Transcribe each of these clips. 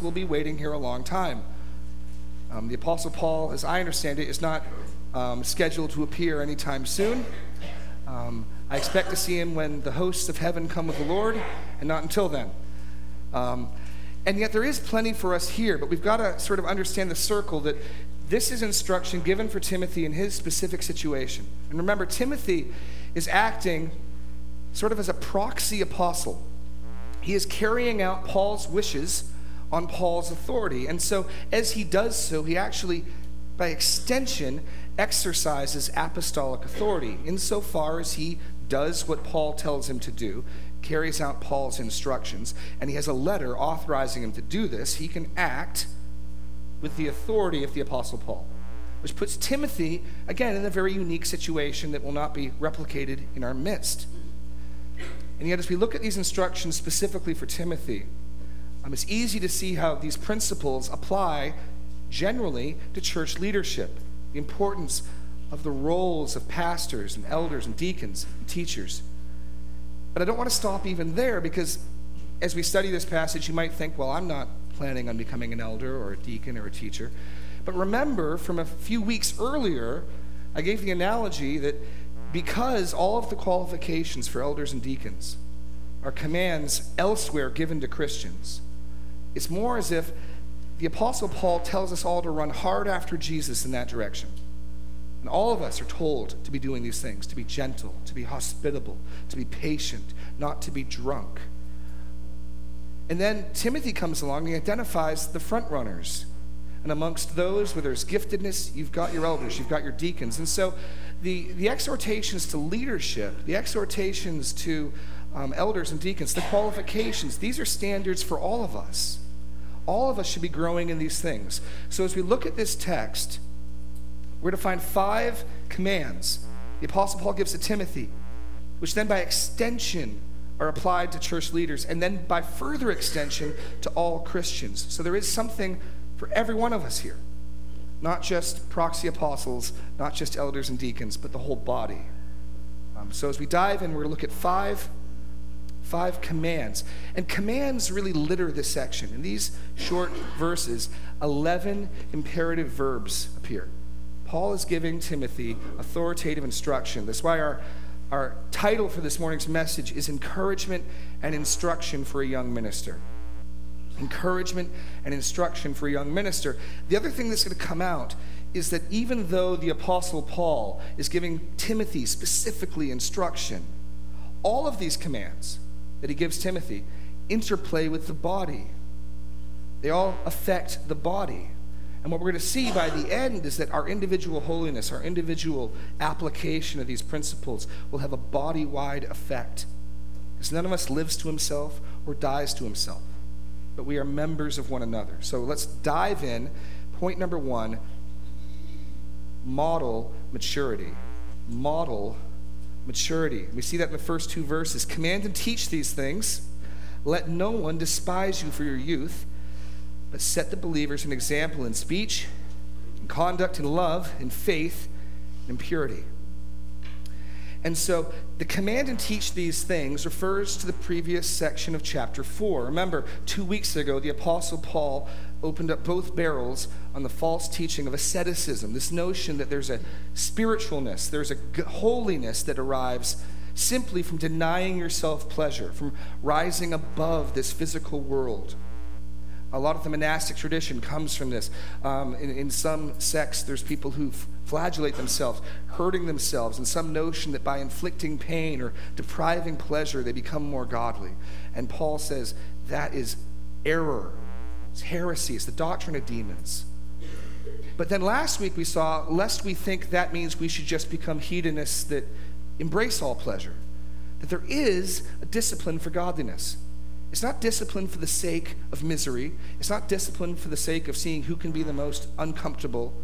will be waiting here a long time. Um, the Apostle Paul, as I understand it, is not um, scheduled to appear anytime soon. Um, I expect to see him when the hosts of heaven come with the Lord, and not until then. Um, and yet, there is plenty for us here, but we've got to sort of understand the circle that this is instruction given for Timothy in his specific situation. And remember, Timothy is acting sort of as a proxy apostle. He is carrying out Paul's wishes on Paul's authority. And so, as he does so, he actually, by extension, exercises apostolic authority insofar as he does what Paul tells him to do, carries out Paul's instructions, and he has a letter authorizing him to do this. He can act with the authority of the Apostle Paul, which puts Timothy, again, in a very unique situation that will not be replicated in our midst. And yet, as we look at these instructions specifically for Timothy, um, it's easy to see how these principles apply generally to church leadership. The importance of the roles of pastors and elders and deacons and teachers. But I don't want to stop even there because as we study this passage, you might think, well, I'm not planning on becoming an elder or a deacon or a teacher. But remember, from a few weeks earlier, I gave the analogy that because all of the qualifications for elders and deacons are commands elsewhere given to Christians, it's more as if the Apostle Paul tells us all to run hard after Jesus in that direction. And all of us are told to be doing these things to be gentle, to be hospitable, to be patient, not to be drunk. And then Timothy comes along and identifies the front runners. And amongst those where there's giftedness, you've got your elders, you've got your deacons. And so the, the exhortations to leadership, the exhortations to um, elders and deacons, the qualifications, these are standards for all of us. All of us should be growing in these things. So as we look at this text, we're to find five commands the Apostle Paul gives to Timothy, which then by extension are applied to church leaders, and then by further extension to all Christians. So there is something for every one of us here. Not just proxy apostles, not just elders and deacons, but the whole body. Um, so as we dive in, we're going to look at five five commands. And commands really litter this section. In these short verses, 11 imperative verbs appear. Paul is giving Timothy authoritative instruction. That's why our, our title for this morning's message is Encouragement and Instruction for a Young Minister. Encouragement and instruction for a young minister. The other thing that's going to come out is that even though the Apostle Paul is giving Timothy specifically instruction, all of these commands that he gives Timothy interplay with the body. They all affect the body. And what we're going to see by the end is that our individual holiness, our individual application of these principles will have a body wide effect. Because none of us lives to himself or dies to himself, but we are members of one another. So let's dive in. Point number one model maturity. Model maturity. We see that in the first two verses. Command and teach these things. Let no one despise you for your youth, but set the believers an example in speech, in conduct, in love, in faith, in purity. And so the command and teach these things refers to the previous section of chapter 4. Remember, two weeks ago, the Apostle Paul opened up both barrels on the false teaching of asceticism, this notion that there's a spiritualness, there's a holiness that arrives simply from denying yourself pleasure, from rising above this physical world. A lot of the monastic tradition comes from this. Um, in, in some sects, there's people who flagellate themselves, hurting themselves, and some notion that by inflicting pain or depriving pleasure, they become more godly. And Paul says that is error. It's heresy. It's the doctrine of demons. But then last week we saw, lest we think that means we should just become hedonists that embrace all pleasure, that there is a discipline for godliness. It's not discipline for the sake of misery. It's not discipline for the sake of seeing who can be the most uncomfortable.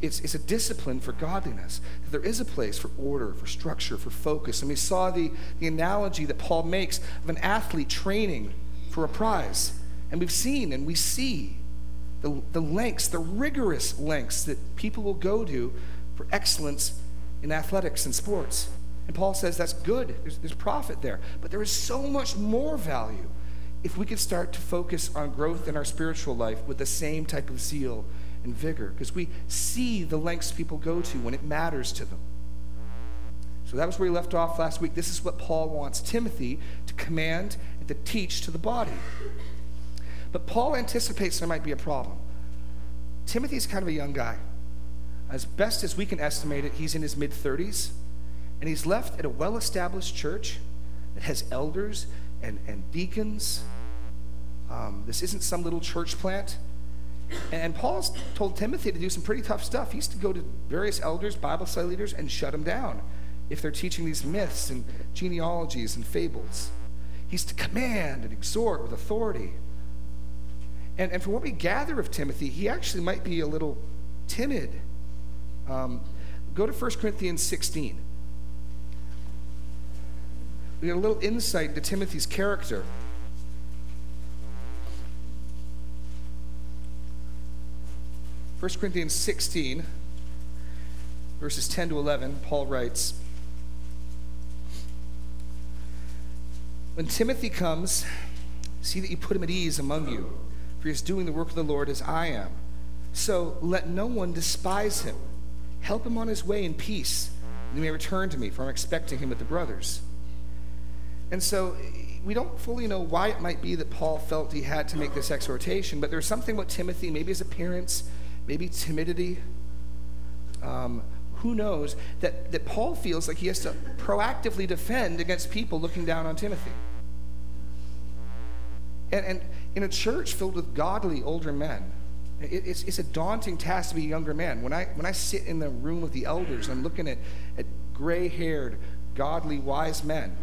It's, it's a discipline for godliness. That there is a place for order, for structure, for focus. And we saw the, the analogy that Paul makes of an athlete training for a prize. And we've seen and we see the, the lengths, the rigorous lengths that people will go to for excellence in athletics and sports. And Paul says that's good, there's, there's profit there. But there is so much more value if we could start to focus on growth in our spiritual life with the same type of zeal and vigor, because we see the lengths people go to when it matters to them. So that was where we left off last week. This is what Paul wants Timothy to command and to teach to the body. But Paul anticipates there might be a problem. Timothy's kind of a young guy. As best as we can estimate it, he's in his mid 30s, and he's left at a well established church that has elders and, and deacons. Um, this isn't some little church plant. And Paul's told Timothy to do some pretty tough stuff. He used to go to various elders, Bible study leaders, and shut them down if they're teaching these myths and genealogies and fables. He's to command and exhort with authority. And, and from what we gather of Timothy, he actually might be a little timid. Um, go to 1 Corinthians 16. We get a little insight into Timothy's character. First Corinthians 16, verses 10 to 11, Paul writes When Timothy comes, see that you put him at ease among you for he is doing the work of the Lord as I am. So let no one despise him. Help him on his way in peace, and he may return to me, for I'm expecting him with the brothers. And so we don't fully know why it might be that Paul felt he had to make this exhortation, but there's something about Timothy, maybe his appearance, maybe timidity. Um, who knows that, that Paul feels like he has to proactively defend against people looking down on Timothy. And, and in a church filled with godly older men, it's, it's a daunting task to be a younger man. When I, when I sit in the room with the elders I'm looking at, at gray haired, godly, wise men,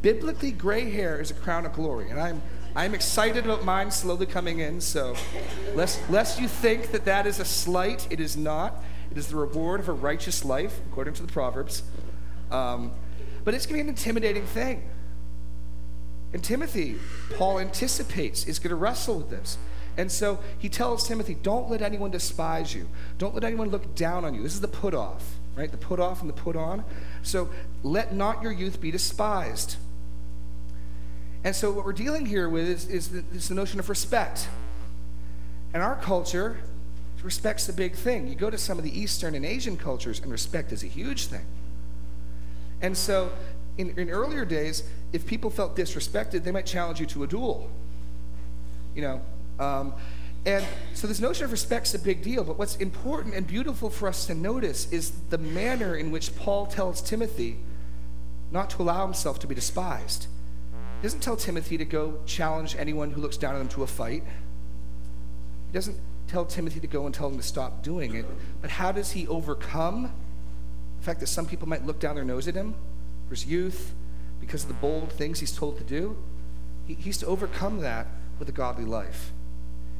biblically, gray hair is a crown of glory. And I'm, I'm excited about mine slowly coming in. So, lest, lest you think that that is a slight, it is not. It is the reward of a righteous life, according to the Proverbs. Um, but it's going to be an intimidating thing. And Timothy, Paul anticipates, is going to wrestle with this. And so he tells Timothy, don't let anyone despise you. Don't let anyone look down on you. This is the put off, right? The put off and the put on. So let not your youth be despised. And so what we're dealing here with is, is, the, is the notion of respect. And our culture, respect's the big thing. You go to some of the Eastern and Asian cultures, and respect is a huge thing. And so in, in earlier days, if people felt disrespected, they might challenge you to a duel. You know, um, and so this notion of respect is a big deal. But what's important and beautiful for us to notice is the manner in which Paul tells Timothy not to allow himself to be despised. He doesn't tell Timothy to go challenge anyone who looks down on him to a fight. He doesn't tell Timothy to go and tell him to stop doing it. But how does he overcome the fact that some people might look down their nose at him? For his youth, because of the bold things he's told to do. He, he's to overcome that with a godly life.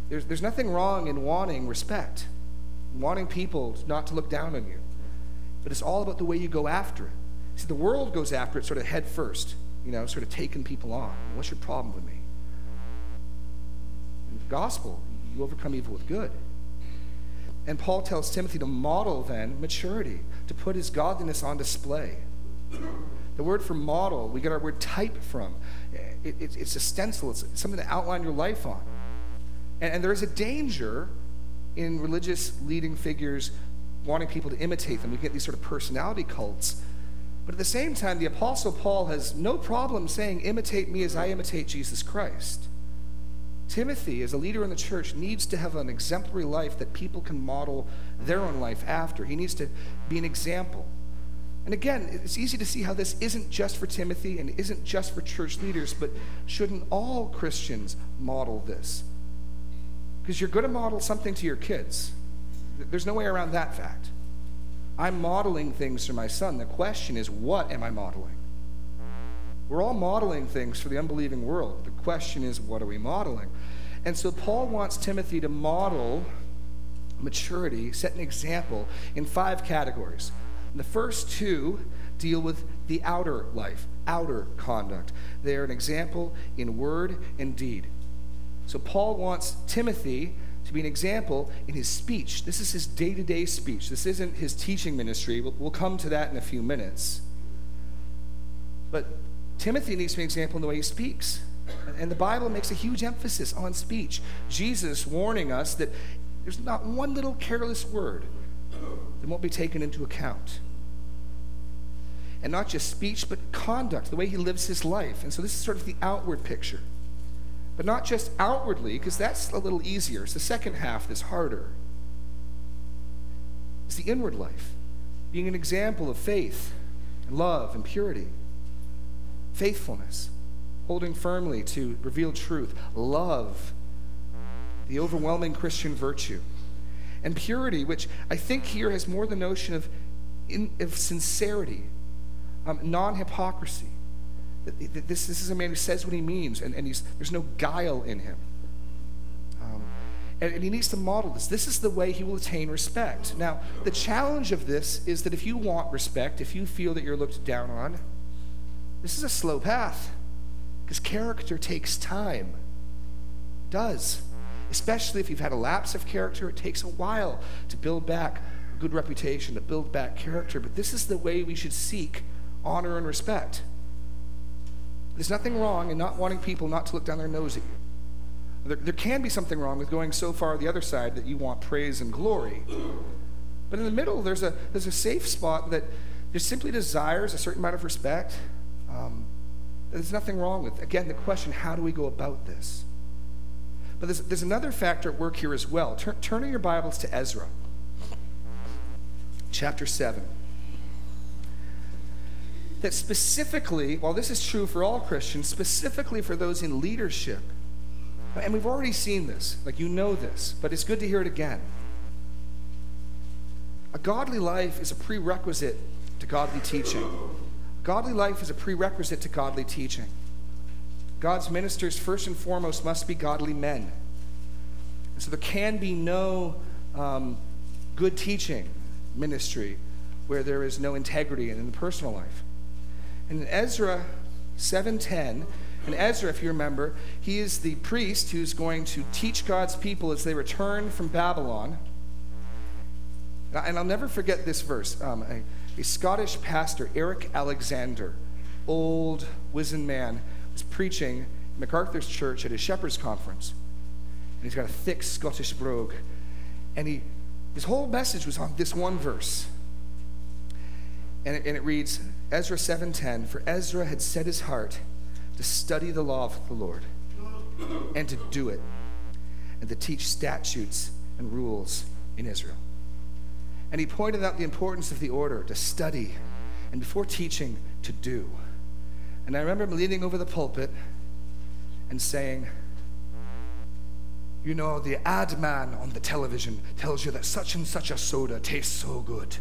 There's, there's nothing wrong in wanting respect, wanting people not to look down on you. But it's all about the way you go after it. See, the world goes after it sort of head first, you know, sort of taking people on. What's your problem with me? In the gospel, you overcome evil with good. And Paul tells Timothy to model then maturity, to put his godliness on display. The word for model, we get our word type from. It, it, it's a stencil, it's something to outline your life on. And, and there is a danger in religious leading figures wanting people to imitate them. We get these sort of personality cults. But at the same time, the Apostle Paul has no problem saying, Imitate me as I imitate Jesus Christ. Timothy, as a leader in the church, needs to have an exemplary life that people can model their own life after. He needs to be an example. And again, it's easy to see how this isn't just for Timothy and isn't just for church leaders, but shouldn't all Christians model this? Because you're going to model something to your kids. There's no way around that fact. I'm modeling things for my son. The question is, what am I modeling? We're all modeling things for the unbelieving world. The question is, what are we modeling? And so Paul wants Timothy to model maturity, set an example in five categories. The first two deal with the outer life, outer conduct. They are an example in word and deed. So Paul wants Timothy to be an example in his speech. This is his day to day speech. This isn't his teaching ministry. We'll, come to that in a few minutes. But Timothy needs to be an example in the way he speaks. And the Bible makes a huge emphasis on speech. Jesus warning us that there's not one little careless word that won't be taken into account. And not just speech, but conduct, the way he lives his life. And so this is sort of the outward picture. But not just outwardly, because that's a little easier. It's the second half that's harder. It's the inward life, being an example of faith and love and purity, faithfulness, holding firmly to revealed truth, love, the overwhelming Christian virtue and purity, which I think here has more the notion of, in, of sincerity, um, non hypocrisy. This, this is a man who says what he means, and, and there's no guile in him. Um, and, and he needs to model this. This is the way he will attain respect. Now, the challenge of this is that if you want respect, if you feel that you're looked down on, this is a slow path because character takes time. It does especially if you've had a lapse of character. It takes a while to build back a good reputation, to build back character. But this is the way we should seek honor and respect. There's nothing wrong in not wanting people not to look down their nose at you. There, there can be something wrong with going so far the other side that you want praise and glory. But in the middle, there's a, there's a safe spot that just simply desires a certain amount of respect. Um, there's nothing wrong with. Again, the question how do we go about this? But there's, there's another factor at work here as well. Turn, turn in your Bibles to Ezra, chapter 7. That specifically, while this is true for all Christians, specifically for those in leadership, and we've already seen this, like you know this, but it's good to hear it again. A godly life is a prerequisite to godly teaching. A godly life is a prerequisite to godly teaching. God's ministers, first and foremost, must be godly men. And so there can be no um, good teaching ministry where there is no integrity in the personal life. And in Ezra 7:10, and Ezra, if you remember, he is the priest who's going to teach God's people as they return from Babylon. And I'll never forget this verse. Um, a, a Scottish pastor, Eric Alexander, old, wizened man, was preaching in MacArthur's church at his shepherd's conference. And he's got a thick Scottish brogue. And he, his whole message was on this one verse. And it, and it reads, Ezra 7.10, For Ezra had set his heart to study the law of the Lord and to do it and to teach statutes and rules in Israel. And he pointed out the importance of the order to study and before teaching, to do. And I remember leaning over the pulpit and saying, You know, the ad man on the television tells you that such and such a soda tastes so good.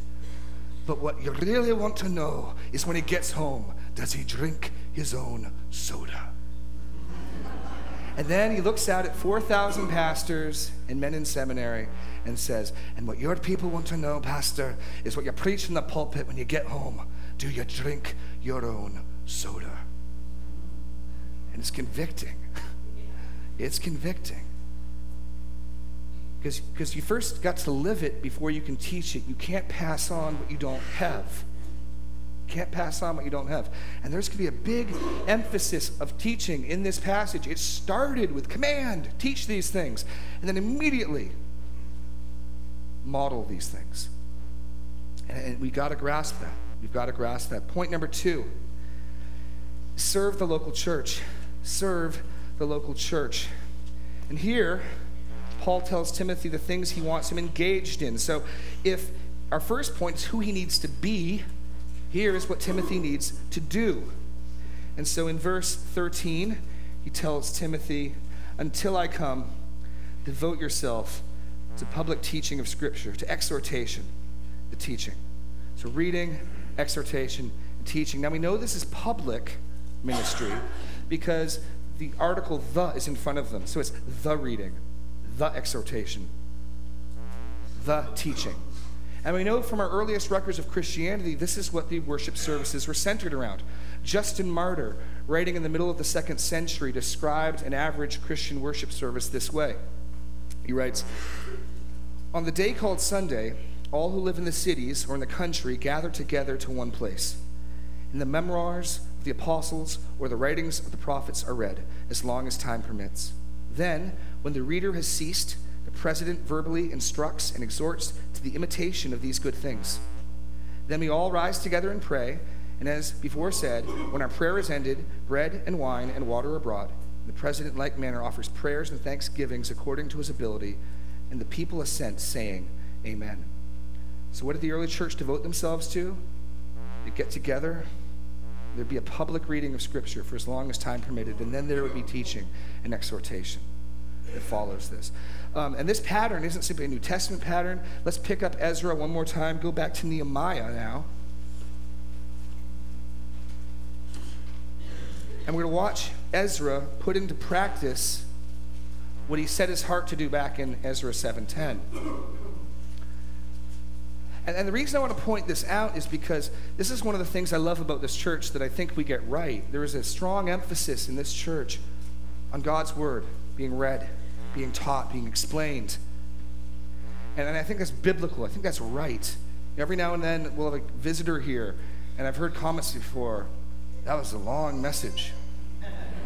But what you really want to know is when he gets home, does he drink his own soda? And then he looks out at 4,000 pastors and men in seminary and says, And what your people want to know, Pastor, is what you preach in the pulpit when you get home. Do you drink your own soda. And it's convicting. It's convicting. Because you first got to live it before you can teach it. You can't pass on what you don't have. You can't pass on what you don't have. And there's going to be a big emphasis of teaching in this passage. It started with command, teach these things. And then immediately, model these things. And, we got to grasp that. We've got to grasp that. Point number two serve the local church. Serve the local church. And here, Paul tells Timothy the things he wants him engaged in. So if our first point is who he needs to be, here is what Timothy needs to do. And so in verse 13, he tells Timothy, Until I come, devote yourself to public teaching of Scripture, to exhortation, the teaching. So reading, exhortation, and teaching. Now we know this is public ministry because the article the is in front of them. So it's the reading, the exhortation, the teaching. And we know from our earliest records of Christianity, this is what the worship services were centered around. Justin Martyr, writing in the middle of the second century, described an average Christian worship service this way. He writes On the day called Sunday, all who live in the cities or in the country gather together to one place. In the memoirs the apostles or the writings of the prophets are read, as long as time permits. Then, when the reader has ceased, the president verbally instructs and exhorts to the imitation of these good things. Then we all rise together and pray, and as before said, when our prayer is ended, bread and wine and water are brought. The president, like manner, offers prayers and thanksgivings according to his ability, and the people assent, saying, Amen. So, what did the early church devote themselves to? They get together, there'd be a public reading of Scripture for as long as time permitted, and then there would be teaching and exhortation that follows this. Um, and this pattern isn't simply a New Testament pattern. Let's pick up Ezra one more time, go back to Nehemiah now. And we're going to watch Ezra put into practice what he set his heart to do back in Ezra 7:10. And, and the reason I want to point this out is because this is one of the things I love about this church that I think we get right. There is a strong emphasis in this church on God's word being read, being taught, being explained. And, and I think that's biblical. I think that's right. Every now and then we'll have a visitor here, and I've heard comments before. That was a long message.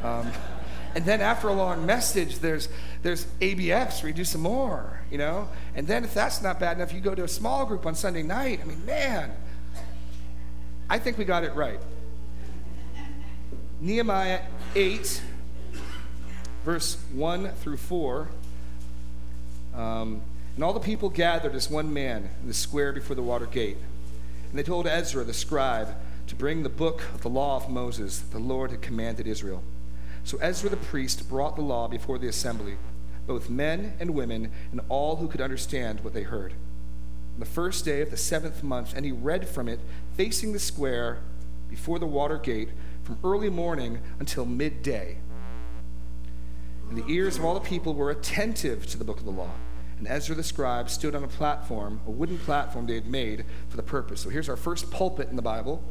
Um, and then after a long message, there's there's ABFs where you do some more, you know. And then if that's not bad enough, you go to a small group on Sunday night. I mean, man, I think we got it right. Nehemiah 8, verse 1 through 4. Um, and all the people gathered as one man in the square before the water gate. And they told Ezra the scribe to bring the book of the law of Moses that the Lord had commanded Israel. So Ezra the priest brought the law before the assembly, both men and women, and all who could understand what they heard. On the first day of the seventh month, and he read from it, facing the square before the water gate, from early morning until midday. And the ears of all the people were attentive to the book of the law. And Ezra the scribe stood on a platform, a wooden platform they had made for the purpose. So here's our first pulpit in the Bible.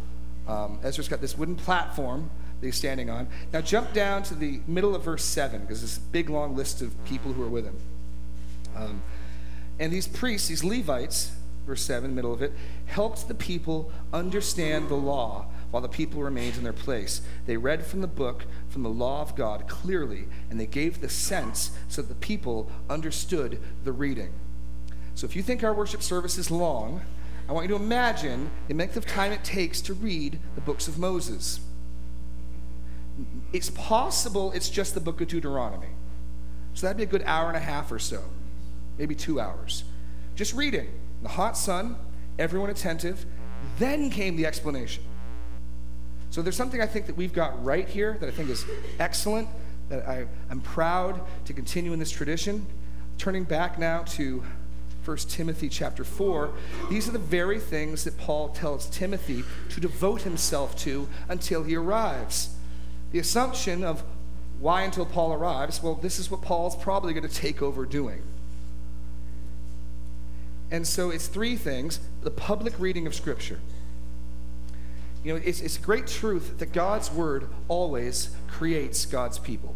Um, Ezra's got this wooden platform that he's standing on. Now jump down to the middle of verse 7, because there's a big long list of people who are with him. Um, and these priests, these Levites, verse 7, middle of it, helped the people understand the law while the people remained in their place. They read from the book, from the law of God clearly, and they gave the sense so that the people understood the reading. So if you think our worship service is long, I want you to imagine the length of time it takes to read the books of Moses. It's possible it's just the book of Deuteronomy. So that'd be a good hour and a half or so, maybe two hours. Just reading. The hot sun, everyone attentive. Then came the explanation. So there's something I think that we've got right here that I think is excellent, that I, I'm proud to continue in this tradition. Turning back now to 1 Timothy chapter 4, these are the very things that Paul tells Timothy to devote himself to until he arrives. The assumption of why until Paul arrives, well, this is what Paul's probably going to take over doing. And so it's three things the public reading of Scripture. You know, it's, it's a great truth that God's Word always creates God's people.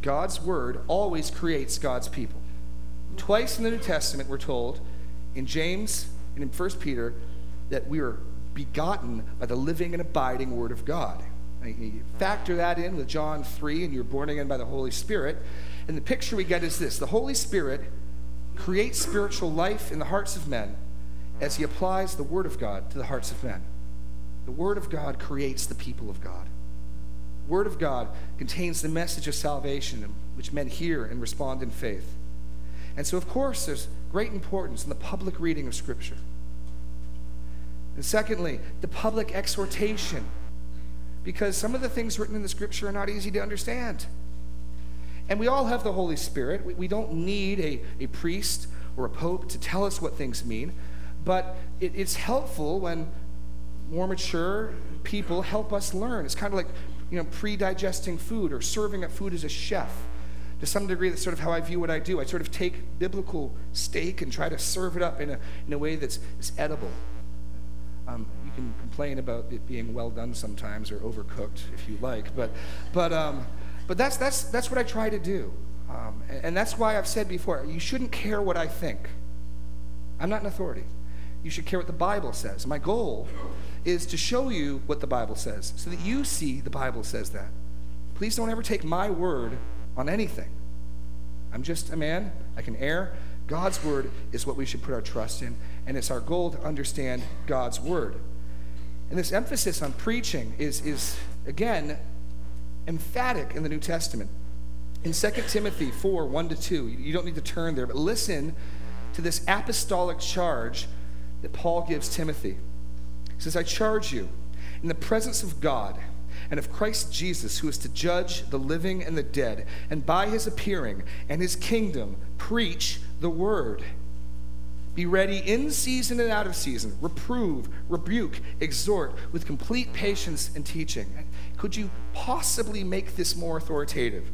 God's Word always creates God's people. Twice in the New Testament, we're told, in James and in 1 Peter, that we are begotten by the living and abiding Word of God. You factor that in with John 3, and you're born again by the Holy Spirit. And the picture we get is this the Holy Spirit creates spiritual life in the hearts of men as he applies the Word of God to the hearts of men. The Word of God creates the people of God. The Word of God contains the message of salvation, which men hear and respond in faith. And so, of course, there's great importance in the public reading of Scripture. And secondly, the public exhortation because some of the things written in the scripture are not easy to understand. And we all have the Holy Spirit. We, we don't need a, a priest or a pope to tell us what things mean, but it, it's helpful when more mature people help us learn. It's kind of like you know, pre-digesting food or serving up food as a chef. To some degree, that's sort of how I view what I do. I sort of take biblical steak and try to serve it up in a, in a way that's, that's edible. Um, complain about it being well done sometimes or overcooked if you like, but, but, um, but that's, that's, that's what I try to do. Um, and, and that's why I've said before you shouldn't care what I think. I'm not an authority. You should care what the Bible says. My goal is to show you what the Bible says so that you see the Bible says that. Please don't ever take my word on anything. I'm just a man, I can err. God's word is what we should put our trust in, and it's our goal to understand God's word. And this emphasis on preaching is, is again, emphatic in the New Testament. In 2 Timothy 4 1 to 2, you don't need to turn there, but listen to this apostolic charge that Paul gives Timothy. He says, I charge you in the presence of God and of Christ Jesus, who is to judge the living and the dead, and by his appearing and his kingdom, preach the word. Be ready in season and out of season. Reprove, rebuke, exhort with complete patience and teaching. Could you possibly make this more authoritative?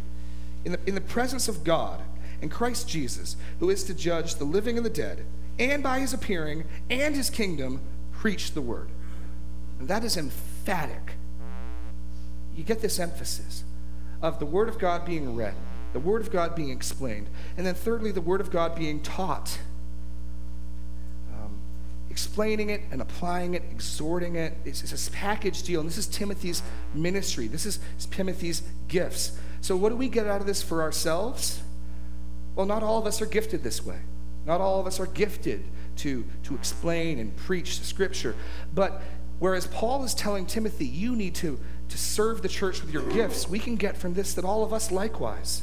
In the, in the presence of God and Christ Jesus, who is to judge the living and the dead, and by his appearing and his kingdom, preach the word. And that is emphatic. You get this emphasis of the word of God being read, the word of God being explained, and then thirdly, the word of God being taught explaining it and applying it, exhorting it. It's, it's a package deal. And this is Timothy's ministry, this is Timothy's gifts. So, what do we get out of this for ourselves? Well, not all of us are gifted this way. Not all of us are gifted to, to explain and preach the scripture. But whereas Paul is telling Timothy, you need to, to serve the church with your gifts, we can get from this that all of us likewise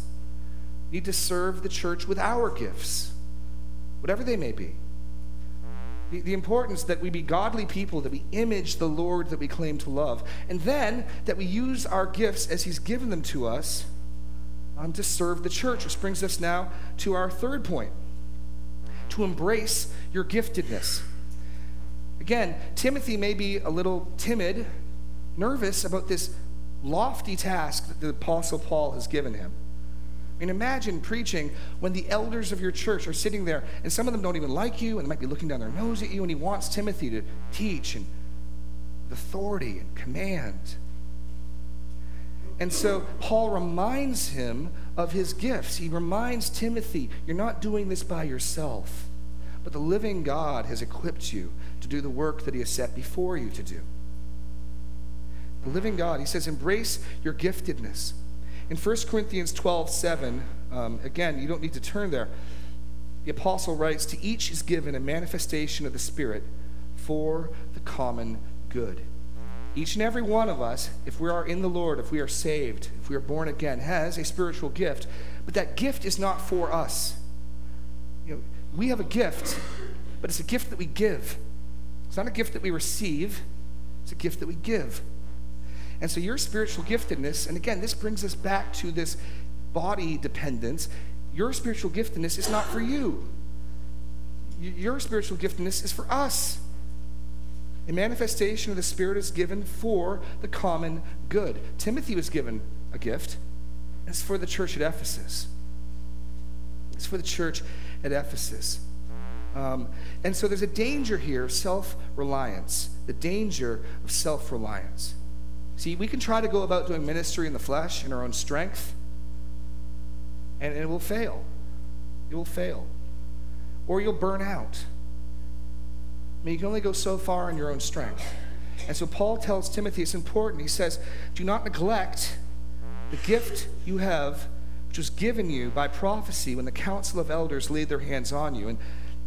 need to serve the church with our gifts, whatever they may be. The, the importance that we be godly people, that we image the Lord that we claim to love, and then that we use our gifts as He's given them to us um, to serve the church. Which brings us now to our third point to embrace your giftedness. Again, Timothy may be a little timid, nervous about this lofty task that the Apostle Paul has given him. I mean, imagine preaching when the elders of your church are sitting there, and some of them don't even like you, and they might be looking down their nose at you, and he wants Timothy to teach and authority and command. And so Paul reminds him of his gifts. He reminds Timothy, you're not doing this by yourself, but the living God has equipped you to do the work that he has set before you to do. The living God, he says, embrace your giftedness. In 1 Corinthians 12 7, um, again, you don't need to turn there. The apostle writes, To each is given a manifestation of the Spirit for the common good. Each and every one of us, if we are in the Lord, if we are saved, if we are born again, has a spiritual gift. But that gift is not for us. You know, we have a gift, but it's a gift that we give. It's not a gift that we receive, it's a gift that we give. And so your spiritual giftedness, and again, this brings us back to this body dependence. Your spiritual giftedness is not for you. Your spiritual giftedness is for us. A manifestation of the Spirit is given for the common good. Timothy was given a gift. It's for the church at Ephesus. It's for the church at Ephesus. Um, and so there's a danger here of self reliance, the danger of self reliance. See, we can try to go about doing ministry in the flesh in our own strength, and it will fail. It will fail. Or you'll burn out. I mean, you can only go so far in your own strength. And so Paul tells Timothy it's important. He says, Do not neglect the gift you have, which was given you by prophecy when the council of elders laid their hands on you. And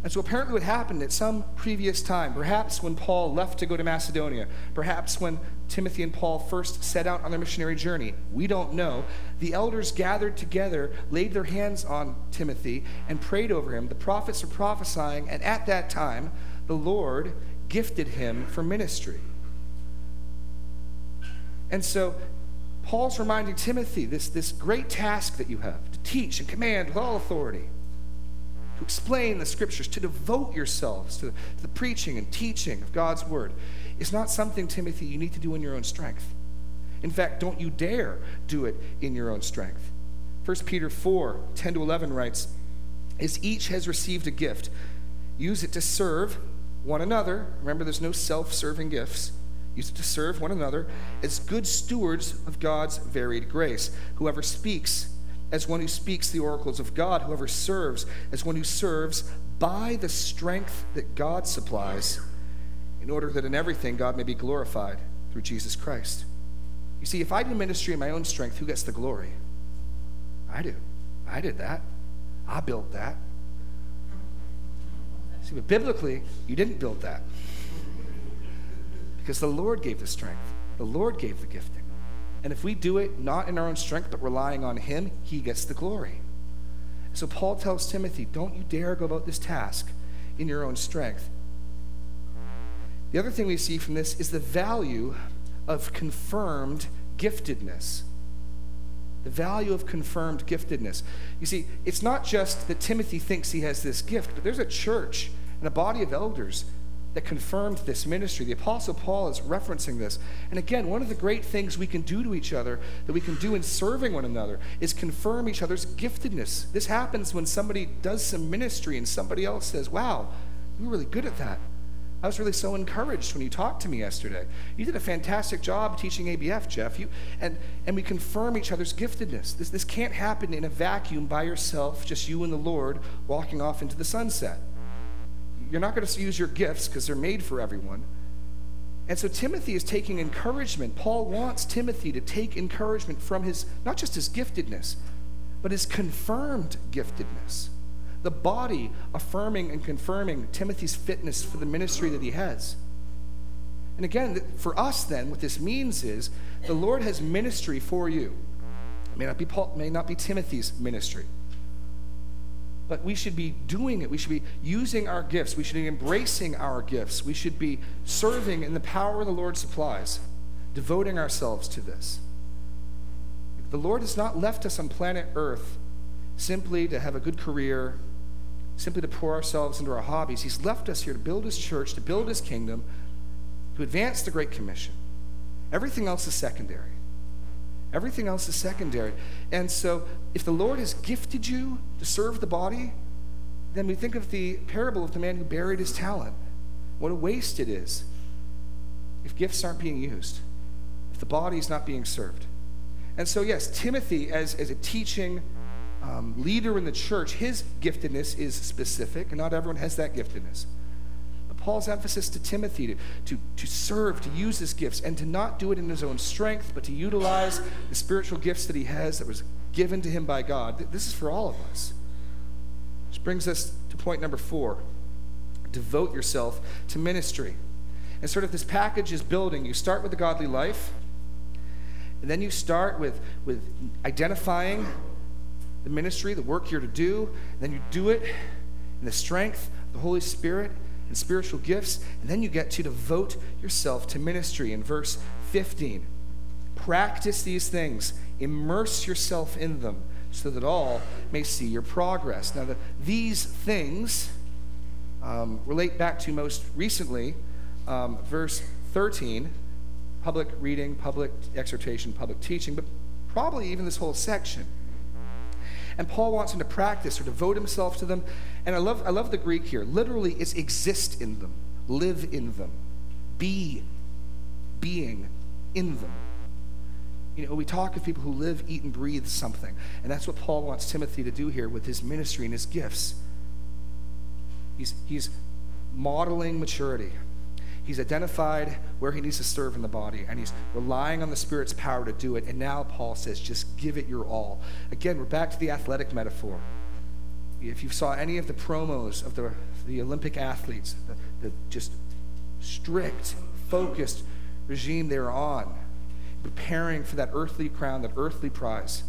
and so apparently, what happened at some previous time, perhaps when Paul left to go to Macedonia, perhaps when Timothy and Paul first set out on their missionary journey, we don't know. The elders gathered together, laid their hands on Timothy, and prayed over him. The prophets were prophesying, and at that time, the Lord gifted him for ministry. And so, Paul's reminding Timothy this, this great task that you have to teach and command with all authority to explain the scriptures, to devote yourselves to, the preaching and teaching of God's word, is not something, Timothy, you need to do in your own strength. In fact, don't you dare do it in your own strength. 1 Peter 4 10 to 11 writes, As each has received a gift, use it to serve one another. Remember, there's no self serving gifts. Use it to serve one another as good stewards of God's varied grace. Whoever speaks, as one who speaks the oracles of God, whoever serves as one who serves by the strength that God supplies, in order that in everything God may be glorified through Jesus Christ. You see, if I do ministry in my own strength, who gets the glory? I do. I did that. I built that. See, but biblically, you didn't build that. Because the Lord gave the strength, the Lord gave the gifting. And if we do it not in our own strength, but relying on Him, He gets the glory. So Paul tells Timothy, don't you dare go about this task in your own strength. The other thing we see from this is the value of confirmed giftedness. The value of confirmed giftedness. You see, it's not just that Timothy thinks he has this gift, but there's a church and a body of elders that confirmed this ministry. The Apostle Paul is referencing this. And again, one of the great things we can do to each other, that we can do in serving one another, is confirm each other's giftedness. This happens when somebody does some ministry and somebody else says, Wow, you're really good at that. I was really so encouraged when you talked to me yesterday. You did a fantastic job teaching ABF, Jeff. You, and, and we confirm each other's giftedness. This, this can't happen in a vacuum by yourself, just you and the Lord walking off into the sunset. You're not going to use your gifts because they're made for everyone. And so Timothy is taking encouragement. Paul wants Timothy to take encouragement from his, not just his giftedness, but his confirmed giftedness the body affirming and confirming Timothy's fitness for the ministry that he has. And again, for us, then, what this means is the Lord has ministry for you. It may not be Paul, may not be Timothy's ministry, but we should be doing it. We should be using our gifts. We should be embracing our gifts. We should be serving in the power the Lord supplies, devoting ourselves to this. The Lord has not left us on planet Earth simply to have a good career, simply to pour ourselves into our hobbies. He's left us here to build his church, to build his kingdom, to advance the Great Commission. Everything else is secondary. Everything else is secondary. And so, if the Lord has gifted you to serve the body, then we think of the parable of the man who buried his talent. What a waste it is if gifts aren't being used, if the body is not being served. And so, yes, Timothy, as, as a teaching, um, leader in the church, his giftedness is specific, and not everyone has that giftedness. But Paul's emphasis to Timothy to, to, to serve, to use his gifts, and to not do it in his own strength, but to utilize the spiritual gifts that he has that was given to him by God. This is for all of us. Which brings us to point number four devote yourself to ministry. And sort of this package is building. You start with the godly life, and then you start with, with identifying the ministry, the work you're to do, then you do it in the strength of the Holy Spirit and spiritual gifts, and then you get to devote yourself to ministry in verse 15. Practice these things, immerse yourself in them, so that all may see your progress. Now, the, these things um, relate back to most recently um, verse 13 public reading, public exhortation, public teaching, but probably even this whole section. And Paul wants him to practice or devote himself to them. And I love, I love the Greek here. Literally, it's exist in them, live in them, be being in them. You know, we talk of people who live, eat, and breathe something. And that's what Paul wants Timothy to do here with his ministry and his gifts. He's, he's modeling maturity. He's identified where he needs to serve in the body, and he's relying on the Spirit's power to do it. And now Paul says, just give it your all. Again, we're back to the athletic metaphor. If you saw any of the promos of the, the Olympic athletes, the, the just strict, focused regime they were on, preparing for that earthly crown, that earthly prize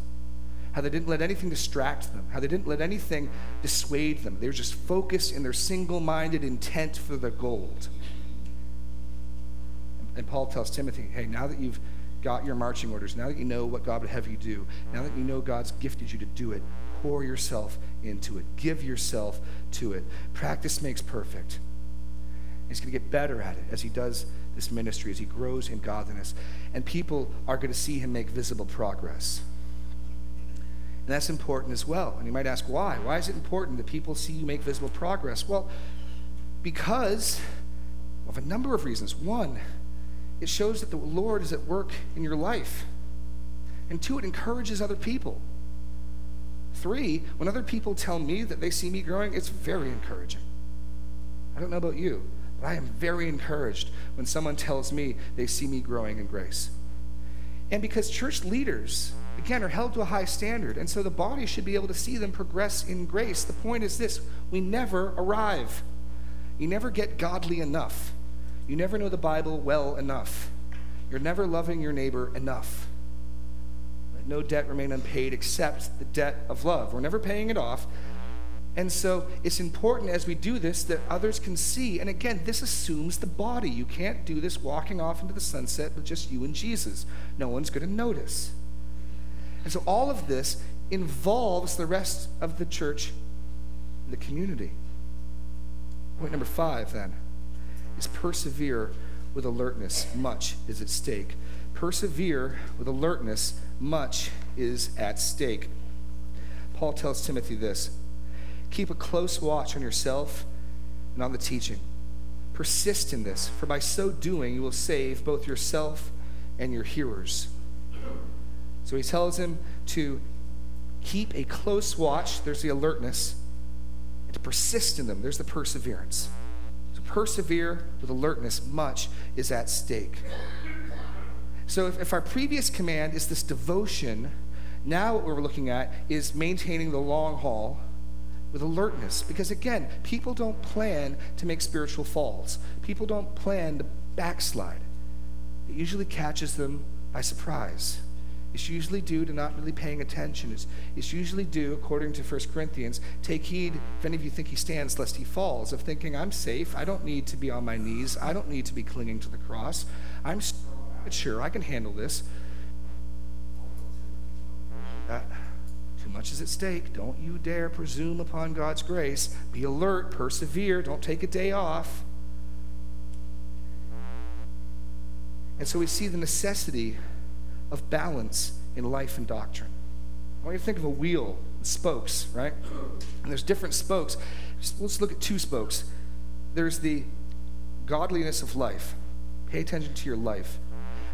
how they didn't let anything distract them, how they didn't let anything dissuade them. They were just focused in their single minded intent for the gold. And Paul tells Timothy, hey, now that you've got your marching orders, now that you know what God would have you do, now that you know God's gifted you to do it, pour yourself into it. Give yourself to it. Practice makes perfect. He's going to get better at it as he does this ministry, as he grows in godliness. And people are going to see him make visible progress. And that's important as well. And you might ask, why? Why is it important that people see you make visible progress? Well, because of a number of reasons. One, it shows that the Lord is at work in your life. And two, it encourages other people. Three, when other people tell me that they see me growing, it's very encouraging. I don't know about you, But I am very encouraged when someone tells me they see me growing in grace. And because church leaders, again, are held to a high standard, and so the body should be able to see them progress in grace. The point is this we never arrive. You never get godly enough. You never know the Bible well enough. You're never loving your neighbor enough. Let no debt remain unpaid except the debt of love. We're never paying it off. And so it's important as we do this that others can see. And again, this assumes the body. You can't do this walking off into the sunset with just you and Jesus. No one's going to notice. And so all of this involves the rest of the church, the community. Point number five, then, is persevere with alertness. Much is at stake. Persevere with alertness. Much is at stake. Paul tells Timothy this Keep a close watch on yourself and on the teaching. Persist in this, for by so doing you will save both yourself and your hearers. So he tells him to keep a close watch, there's the alertness, and to persist in them, there's the perseverance. Persevere with alertness, much is at stake. So if, if our previous command is this devotion, now what we're looking at is maintaining the long haul with alertness. Because again, people don't plan to make spiritual falls, people don't plan to backslide. It usually catches them by surprise. It's usually due to not really paying attention. It's, it's usually due, according to 1 Corinthians, take heed if any of you think he stands, lest he falls, of thinking, I'm safe. I don't need to be on my knees. I don't need to be clinging to the cross. I'm sure I can handle this. Too much is at stake. Don't you dare presume upon God's grace. Be alert, persevere, don't take a day off. And so we see the necessity of balance in life and doctrine. I want you to think of a wheel, spokes, right? And there's different spokes. Let's look at two spokes. There's the godliness of life. Pay attention to your life.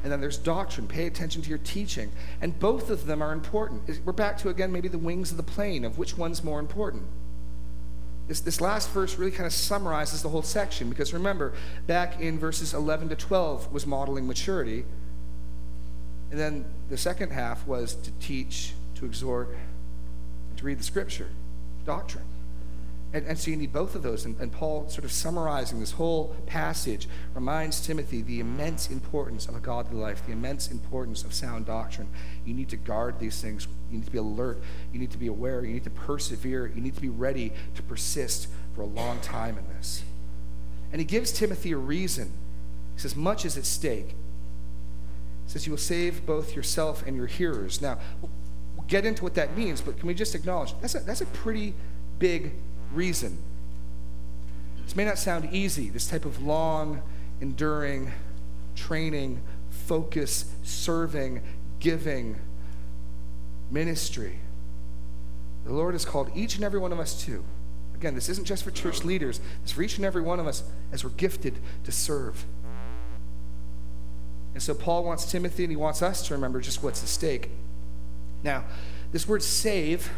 And then there's doctrine. Pay attention to your teaching. And both of them are important. We're back to, again, maybe the wings of the plane of which one's more important. This, this last verse really kind of summarizes the whole section because remember, back in verses 11 to 12 was modeling maturity. And then the second half was to teach, to exhort, and to read the scripture, doctrine. And, and so you need both of those. And, and Paul, sort of summarizing this whole passage, reminds Timothy the immense importance of a godly life, the immense importance of sound doctrine. You need to guard these things. You need to be alert. You need to be aware. You need to persevere. You need to be ready to persist for a long time in this. And he gives Timothy a reason. He says, Much is at stake says, You will save both yourself and your hearers. Now, we'll get into what that means, but can we just acknowledge that's a, that's a pretty big reason? This may not sound easy, this type of long, enduring training, focus, serving, giving ministry. The Lord has called each and every one of us to. Again, this isn't just for church leaders, it's for each and every one of us as we're gifted to serve. And so Paul wants Timothy and he wants us to remember just what's at stake. Now, this word save,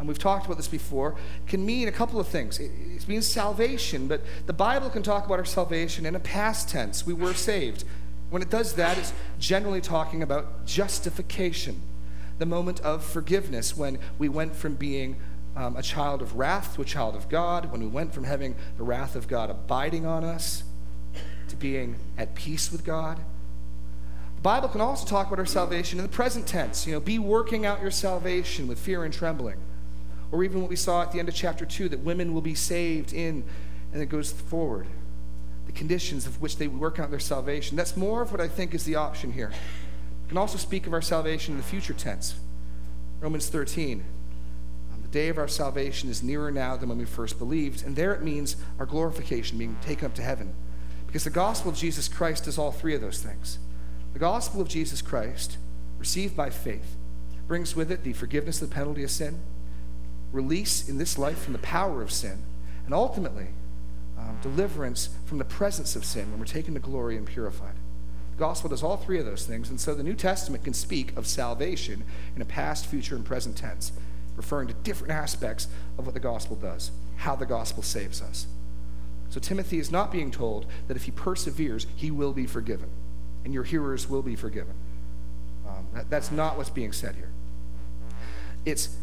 and we've talked about this before, can mean a couple of things. It, means salvation, but the Bible can talk about our salvation in a past tense. We were saved. When it does that, it's generally talking about justification, the moment of forgiveness when we went from being um, a child of wrath to a child of God, when we went from having the wrath of God abiding on us to being at peace with God. Bible can also talk about our salvation in the present tense. You know, be working out your salvation with fear and trembling. Or even what we saw at the end of chapter 2 that women will be saved in, and it goes forward. The conditions of which they work out their salvation. That's more of what I think is the option here. We can also speak of our salvation in the future tense. Romans 13. Um, the day of our salvation is nearer now than when we first believed. And there it means our glorification, being taken up to heaven. Because the gospel of Jesus Christ does all three of those things. The gospel of Jesus Christ, received by faith, brings with it the forgiveness of the penalty of sin, release in this life from the power of sin, and ultimately, um, deliverance from the presence of sin when we're taken to glory and purified. The gospel does all three of those things, and so the New Testament can speak of salvation in a past, future, and present tense, referring to different aspects of what the gospel does, how the gospel saves us. So Timothy is not being told that if he perseveres, he will be forgiven, and your hearers will be forgiven. Um, that, that's not what's being said here. It's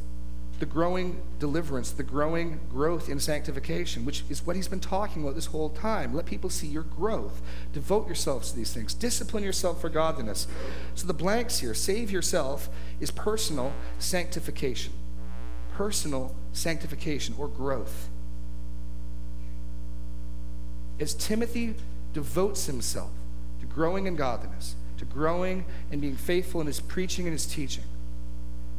the growing deliverance, the growing growth in sanctification, which is what he's been talking about this whole time. Let people see your growth. Devote yourselves to these things. Discipline yourself for godliness. So the blanks here, save yourself, is personal sanctification. Personal sanctification or growth. As Timothy devotes himself growing in godliness, to growing and being faithful in his preaching and his teaching,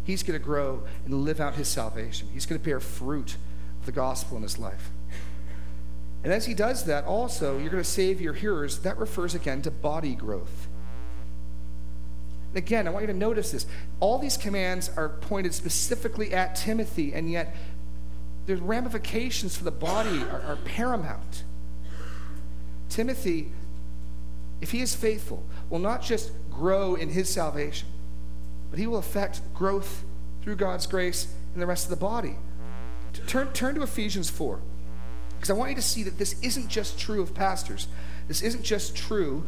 he's going to grow and live out his salvation. He's going to bear fruit of the gospel in his life. And as he does that, also, you're going to save your hearers. That refers again to body growth. Again, I want you to notice this. All these commands are pointed specifically at Timothy, and yet the ramifications for the body are, are paramount. Timothy, if he is faithful, will not just grow in his salvation, but he will affect growth through God's grace in the rest of the body. Turn, turn to Ephesians 4, because I want you to see that this isn't just true of pastors, this isn't just true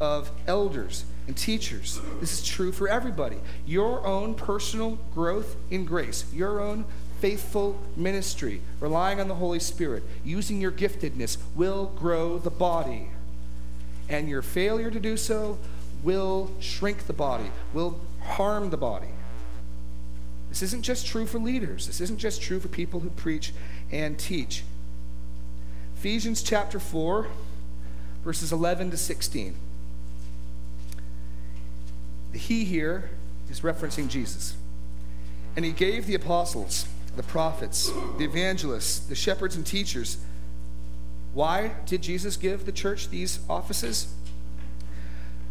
of elders and teachers. This is true for everybody. Your own personal growth in grace, your own faithful ministry, relying on the Holy Spirit, using your giftedness, will grow the body. And your failure to do so will shrink the body, will harm the body. This isn't just true for leaders, this isn't just true for people who preach and teach. Ephesians chapter 4, verses 11 to 16. The he here is referencing Jesus. And he gave the apostles, the prophets, the evangelists, the shepherds, and teachers. Why did Jesus give the church these offices?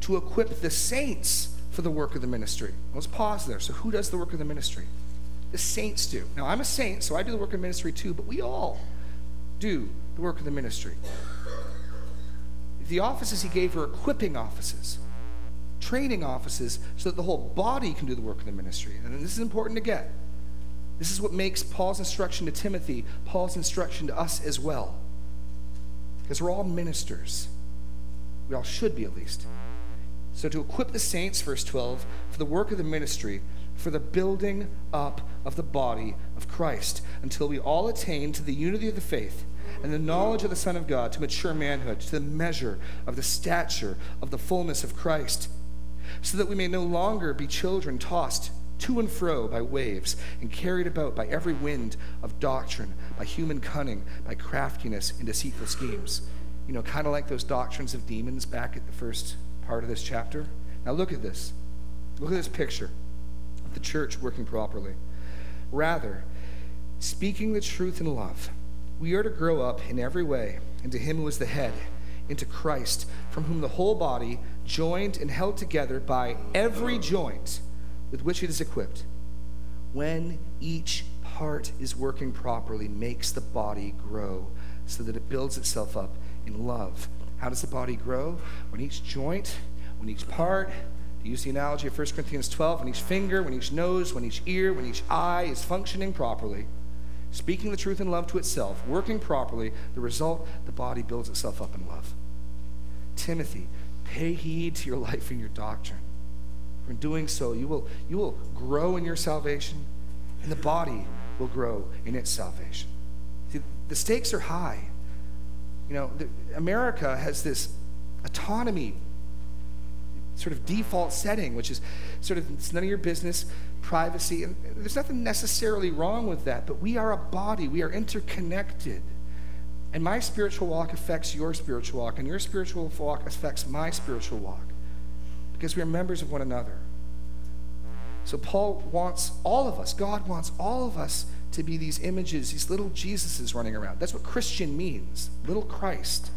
To equip the saints for the work of the ministry. Let's pause there. So, who does the work of the ministry? The saints do. Now, I'm a saint, so I do the work of ministry too, but we all do the work of the ministry. The offices he gave were equipping offices, training offices, so that the whole body can do the work of the ministry. And this is important to get. This is what makes Paul's instruction to Timothy Paul's instruction to us as well. Because we're all ministers. We all should be, at least. So, to equip the saints, verse 12, for the work of the ministry, for the building up of the body of Christ, until we all attain to the unity of the faith and the knowledge of the Son of God, to mature manhood, to the measure of the stature of the fullness of Christ, so that we may no longer be children tossed to and fro by waves and carried about by every wind of doctrine, by human cunning, by craftiness and deceitful schemes. You know, kind of like those doctrines of demons back at the first part of this chapter. Now, look at this. Look at this picture of the church working properly. Rather, speaking the truth in love, we are to grow up in every way into Him who is the head, into Christ, from whom the whole body, joined and held together by every joint with which it is equipped, when each part is working properly, makes the body grow so that it builds itself up in love. How does the body grow? When each joint, when each part, to use the analogy of 1 Corinthians 12, when each finger, when each nose, when each ear, when each eye is functioning properly, speaking the truth in love to itself, working properly, the result, the body builds itself up in love. Timothy, pay heed to your life and your doctrine. In doing so, you will, you will grow in your salvation, and the body will grow in its salvation. See, the stakes are high. You know, the, America has this autonomy sort of default setting, which is sort of it's none of your business, privacy. And there's nothing necessarily wrong with that, but we are a body, we are interconnected. And my spiritual walk affects your spiritual walk, and your spiritual walk affects my spiritual walk because we are members of one another. So Paul wants all of us, God wants all of us to be these images, these little Jesuses running around. That's what Christian means, little Christ.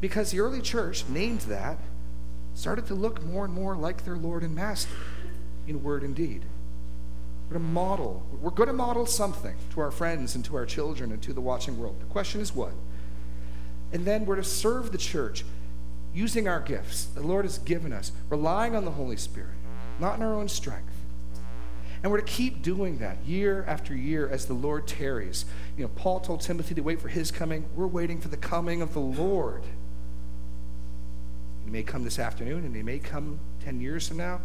Because the early church named that, started to look more and more like their Lord and Master in word and deed. We're going to model, we're going to model something to our friends and to our children and to the watching world. The question is what? And then we're to serve the church using our gifts the Lord has given us, relying on the Holy Spirit, not in our own strength. And we're to keep doing that year after year as the Lord tarries. You know, Paul told Timothy to wait for his coming. We're waiting for the coming of the Lord. He may come this afternoon and he may come 10 years from now.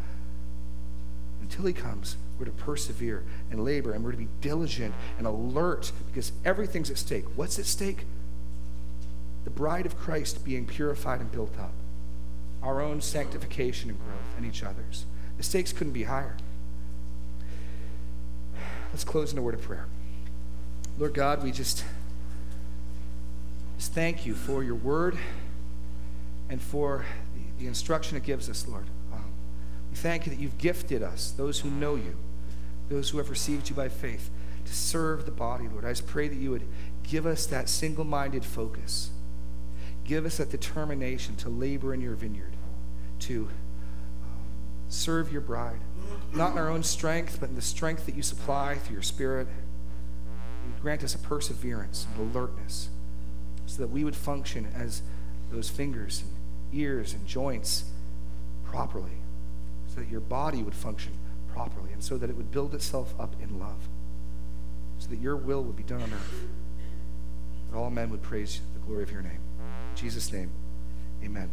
Until he comes, we're to persevere and labor and we're to be diligent and alert because everything's at stake. What's at stake? The bride of Christ being purified and built up, our own sanctification and growth, and each other's. The stakes couldn't be higher. Let's close in a word of prayer. Lord God, we just, just thank you for your word and for the, the instruction it gives us, Lord. Um, we thank you that you've gifted us, those who know you, those who have received you by faith, to serve the body, Lord. I just pray that you would give us that single minded focus. Give us that determination to labor in your vineyard, to serve your bride, not in our own strength, but in the strength that you supply through your Spirit. You grant us a perseverance and alertness so that we would function as those fingers and ears and joints properly, so that your body would function properly, and so that it would build itself up in love, so that your will would be done on earth, that all men would praise the glory of your name. In Jesus' name, amen.